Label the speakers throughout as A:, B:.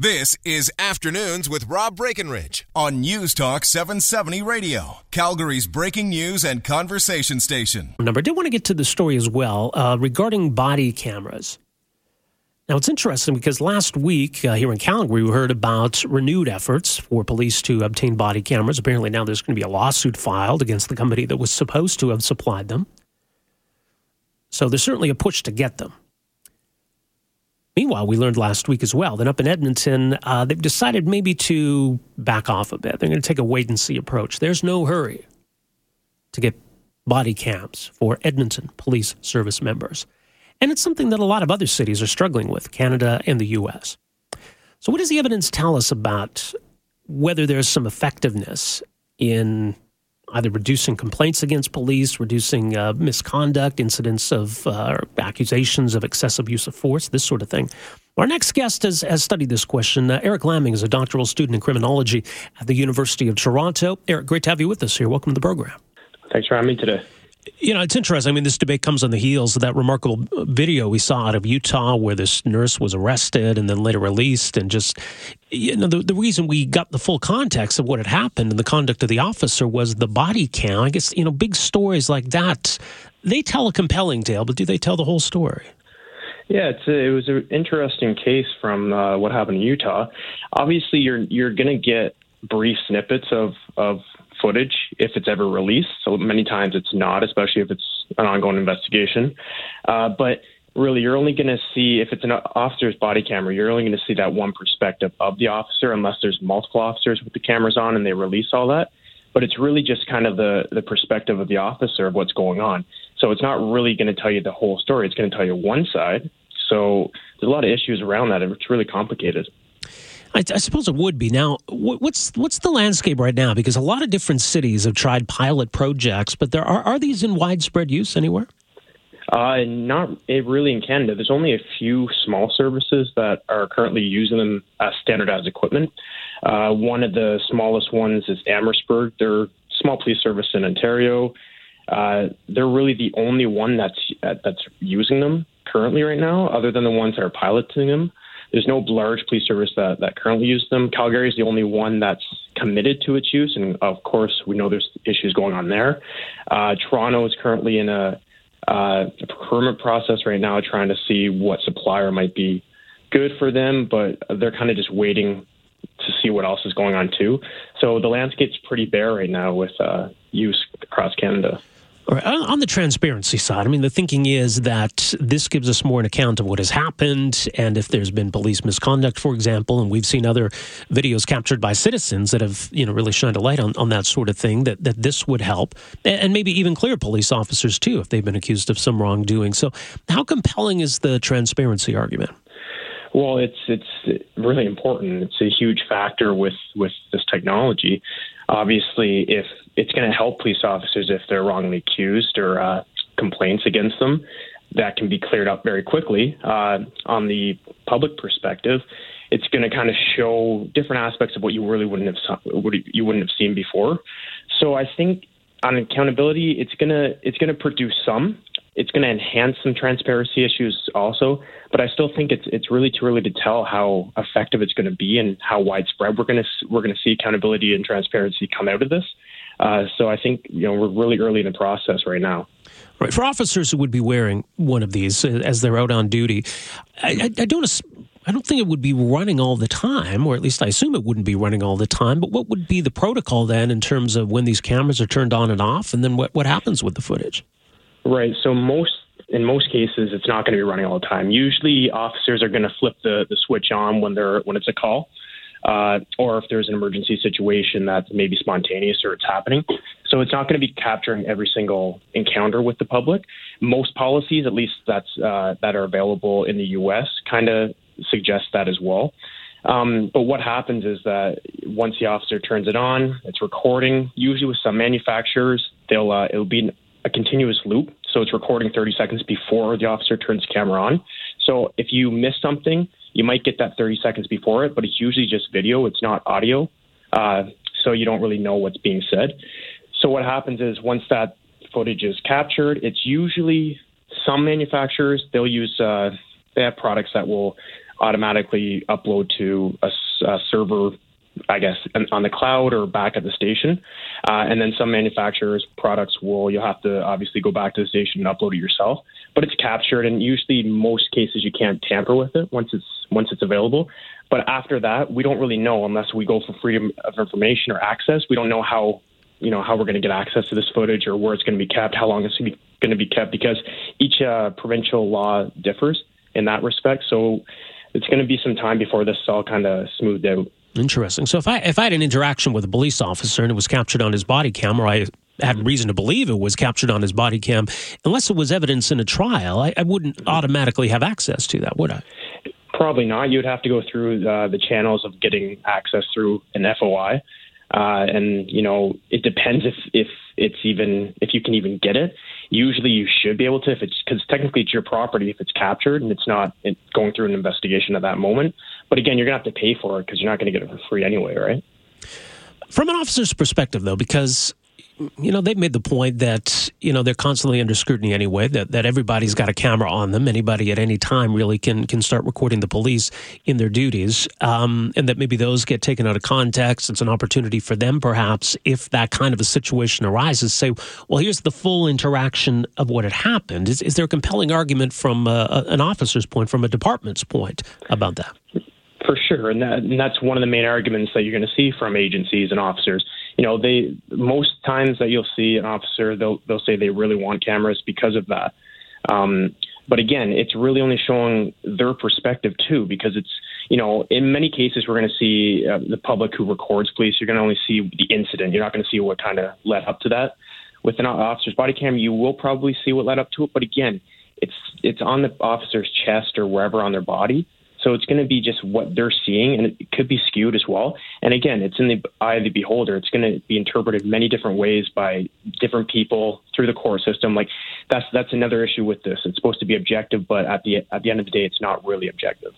A: This is Afternoons with Rob Breckenridge on News Talk 770 Radio, Calgary's breaking news and conversation station.
B: Number, I did want to get to the story as well uh, regarding body cameras. Now, it's interesting because last week uh, here in Calgary, we heard about renewed efforts for police to obtain body cameras. Apparently, now there's going to be a lawsuit filed against the company that was supposed to have supplied them. So there's certainly a push to get them. Meanwhile, we learned last week as well that up in Edmonton, uh, they've decided maybe to back off a bit. They're going to take a wait and see approach. There's no hurry to get body cams for Edmonton police service members. And it's something that a lot of other cities are struggling with, Canada and the US. So, what does the evidence tell us about whether there's some effectiveness in either reducing complaints against police, reducing uh, misconduct, incidents of uh, accusations of excessive use of force, this sort of thing. Our next guest has, has studied this question. Uh, Eric Laming is a doctoral student in criminology at the University of Toronto. Eric, great to have you with us here. Welcome to the program.
C: Thanks for having me today.
B: You know, it's interesting. I mean, this debate comes on the heels of that remarkable video we saw out of Utah where this nurse was arrested and then later released. And just, you know, the, the reason we got the full context of what had happened and the conduct of the officer was the body cam. I guess, you know, big stories like that, they tell a compelling tale, but do they tell the whole story?
C: Yeah, a, it was an interesting case from uh, what happened in Utah. Obviously, you're you're going to get brief snippets of of footage if it's ever released. So many times it's not, especially if it's an ongoing investigation. Uh, but really, you're only going to see if it's an officer's body camera. You're only going to see that one perspective of the officer, unless there's multiple officers with the cameras on and they release all that. But it's really just kind of the the perspective of the officer of what's going on. So it's not really going to tell you the whole story. It's going to tell you one side. So there's a lot of issues around that. It's really complicated.
B: I, I, suppose it would be. Now, what's what's the landscape right now? Because a lot of different cities have tried pilot projects, but there are are these in widespread use anywhere?
C: Uh, not really in Canada. There's only a few small services that are currently using them as standardized equipment. Uh, one of the smallest ones is Amherstburg. They're small police service in Ontario. Uh, they're really the only one that's that's using them currently right now, other than the ones that are piloting them. There's no large police service that, that currently uses them. Calgary is the only one that's committed to its use, and of course, we know there's issues going on there. Uh, Toronto is currently in a, uh, procurement process right now, trying to see what supplier might be good for them, but they're kind of just waiting to see what else is going on too. So the landscape's pretty bare right now with uh, use across Canada.
B: On the transparency side, I mean, the thinking is that this gives us more an account of what has happened, and if there's been police misconduct, for example, and we've seen other videos captured by citizens that have, you know, really shined a light on, on that sort of thing, that, that this would help, and maybe even clear police officers too if they've been accused of some wrongdoing. So, how compelling is the transparency argument?
C: Well, it's it's really important. It's a huge factor with with this technology. Obviously, if it's going to help police officers if they're wrongly accused or uh, complaints against them, that can be cleared up very quickly. Uh, on the public perspective, it's going to kind of show different aspects of what you really wouldn't have you wouldn't have seen before. So I think on accountability, it's gonna it's gonna produce some it's going to enhance some transparency issues also, but I still think it's it's really too early to tell how effective it's going to be and how widespread we're going to we're going to see accountability and transparency come out of this. Uh, so I think you know we're really early in the process right now.
B: Right for officers who would be wearing one of these uh, as they're out on duty, I, I, I don't. I don't think it would be running all the time, or at least I assume it wouldn't be running all the time. But what would be the protocol then in terms of when these cameras are turned on and off, and then what, what happens with the footage?
C: Right. So most in most cases, it's not going to be running all the time. Usually, officers are going to flip the, the switch on when they're when it's a call, uh, or if there's an emergency situation that's maybe spontaneous or it's happening. So it's not going to be capturing every single encounter with the public. Most policies, at least that's uh, that are available in the U.S., kind of suggest that as well. Um, but what happens is that once the officer turns it on, it's recording. Usually with some manufacturers, they'll uh, it'll be a continuous loop, so it's recording 30 seconds before the officer turns the camera on. So if you miss something, you might get that 30 seconds before it, but it's usually just video. It's not audio, uh, so you don't really know what's being said. So what happens is once that footage is captured, it's usually some manufacturers they'll use uh, they have products that will automatically upload to a, a server I guess, on the cloud or back at the station. Uh, and then some manufacturers' products will, you'll have to obviously go back to the station and upload it yourself. But it's captured, and usually, in most cases, you can't tamper with it once it's once it's available. But after that, we don't really know unless we go for freedom of information or access. We don't know how, you know, how we're going to get access to this footage or where it's going to be kept, how long it's going to be kept, because each uh, provincial law differs in that respect. So it's going to be some time before this is all kind of smoothed out.
B: Interesting. So if I if I had an interaction with a police officer and it was captured on his body cam, or I had reason to believe it was captured on his body cam, unless it was evidence in a trial, I, I wouldn't automatically have access to that, would I?
C: Probably not. You'd have to go through uh, the channels of getting access through an FOI. Uh, and you know it depends if if it's even if you can even get it. Usually, you should be able to if it's because technically it's your property if it's captured and it's not going through an investigation at that moment. But again, you're gonna have to pay for it because you're not going to get it for free anyway, right?
B: From an officer's perspective, though, because you know, they've made the point that, you know, they're constantly under scrutiny anyway, that, that everybody's got a camera on them. Anybody at any time really can, can start recording the police in their duties. Um, and that maybe those get taken out of context. It's an opportunity for them, perhaps, if that kind of a situation arises, say, well, here's the full interaction of what had happened. Is, is there a compelling argument from uh, an officer's point, from a department's point about that?
C: For sure. And, that, and that's one of the main arguments that you're going to see from agencies and officers you know, they most times that you'll see an officer, they'll they'll say they really want cameras because of that. Um, but again, it's really only showing their perspective too, because it's you know, in many cases we're going to see uh, the public who records police. You're going to only see the incident. You're not going to see what kind of led up to that. With an officer's body cam, you will probably see what led up to it. But again, it's it's on the officer's chest or wherever on their body. So it's going to be just what they're seeing, and it could be skewed as well. And again, it's in the eye of the beholder. It's going to be interpreted many different ways by different people through the core system. Like that's that's another issue with this. It's supposed to be objective, but at the at the end of the day, it's not really objective.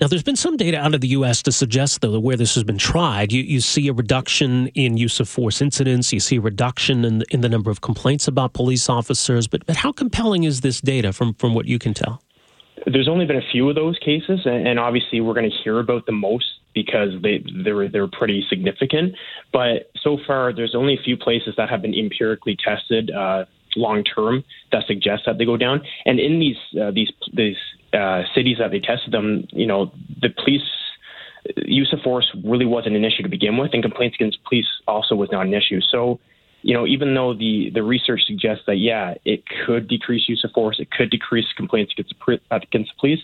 B: Now, there's been some data out of the U.S. to suggest, though, that where this has been tried, you, you see a reduction in use of force incidents, you see a reduction in, in the number of complaints about police officers. But, but how compelling is this data from, from what you can tell?
C: There's only been a few of those cases, and obviously we're going to hear about the most because they they're they're pretty significant. But so far, there's only a few places that have been empirically tested uh, long term that suggest that they go down. And in these uh, these these uh, cities that they tested them, you know, the police use of force really wasn't an issue to begin with, and complaints against police also was not an issue. So you know, even though the, the research suggests that, yeah, it could decrease use of force, it could decrease complaints against, against the police,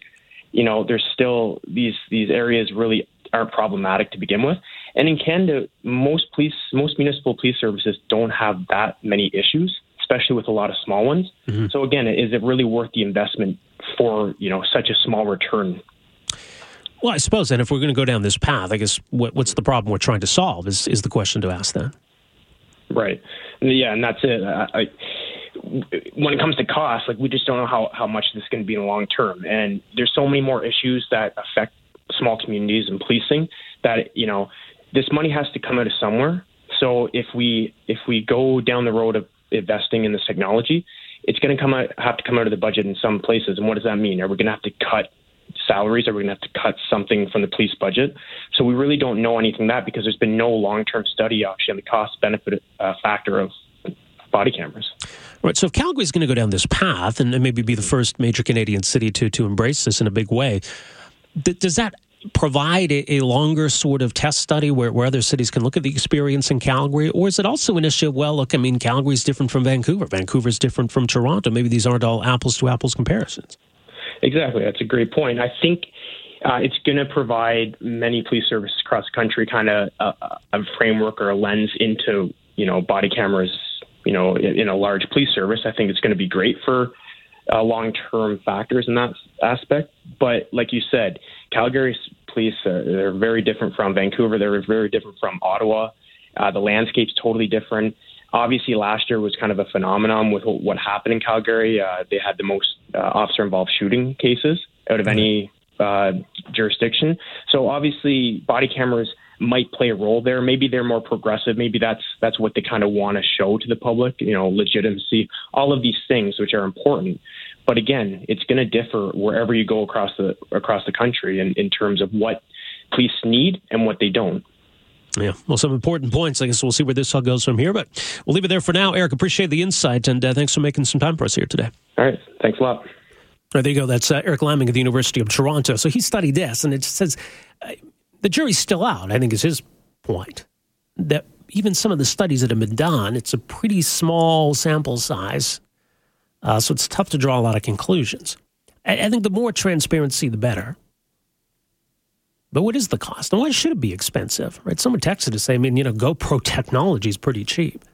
C: you know, there's still these, these areas really aren't problematic to begin with. And in Canada, most police, most municipal police services don't have that many issues, especially with a lot of small ones. Mm-hmm. So again, is it really worth the investment for, you know, such a small return
B: well, I suppose, and if we're going to go down this path, I guess what, what's the problem we're trying to solve is, is the question to ask then.
C: Right. Yeah, and that's it. I, I, when it comes to cost, like we just don't know how, how much this is going to be in the long term. And there's so many more issues that affect small communities and policing that, you know, this money has to come out of somewhere. So if we if we go down the road of investing in this technology, it's going to come out have to come out of the budget in some places. And what does that mean? Are we going to have to cut salaries? Are we going to have to cut something from the police budget? So we really don't know anything that because there's been no long term study actually on the cost benefit uh, factor of body cameras.
B: Right. So if Calgary is going to go down this path and maybe be the first major Canadian city to to embrace this in a big way, th- does that provide a, a, longer sort of test study where, where other cities can look at the experience in Calgary? Or is it also an issue of, well, look, I mean, Calgary is different from Vancouver. Vancouver is different from Toronto. Maybe these aren't all apples to apples comparisons.
C: Exactly. That's a great point. I think uh, it's going to provide many police services across the country kind of a, a, framework or a lens into, you know, body cameras, you know, in, in a large police service. I think it's going to be great for uh, long-term factors in that aspect. But like you said, Calgary's police are they're very different from Vancouver. They're very different from Ottawa. Uh, the landscape's totally different. Obviously, last year was kind of a phenomenon with what happened in Calgary. Uh, they had the most uh, officer-involved shooting cases out of any uh, jurisdiction. So obviously, body cameras might play a role there. Maybe they're more progressive. Maybe that's that's what they kind of want to show to the public. You know, legitimacy, all of these things which are important. But again, it's going to differ wherever you go across the across the country in, in terms of what police need and what they don't.
B: Yeah, well, some important points. I guess we'll see where this all goes from here, but we'll leave it there for now. Eric, appreciate the insight, and uh, thanks for making some time for us here today.
C: All right, thanks a lot. All
B: right, there you go. That's uh, Eric Laming of the University of Toronto. So he studied this, and it says uh, the jury's still out, I think is his point. That even some of the studies that have been done, it's a pretty small sample size. Uh, so it's tough to draw a lot of conclusions. I, I think the more transparency, the better. But what is the cost? And why should it be expensive? Right? Someone texted to say, I mean, you know, GoPro technology is pretty cheap.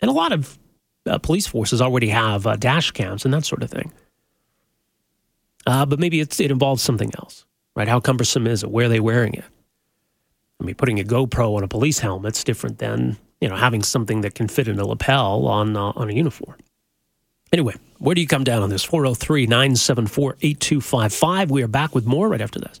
B: And a lot of uh, police forces already have uh, dash cams and that sort of thing. Uh, but maybe it involves something else, right? How cumbersome is it? Where are they wearing it? I mean, putting a GoPro on a police helmet's different than you know having something that can fit in a lapel on uh, on a uniform. Anyway, where do you come down on this? 403 974 8255. We are back with more right after this.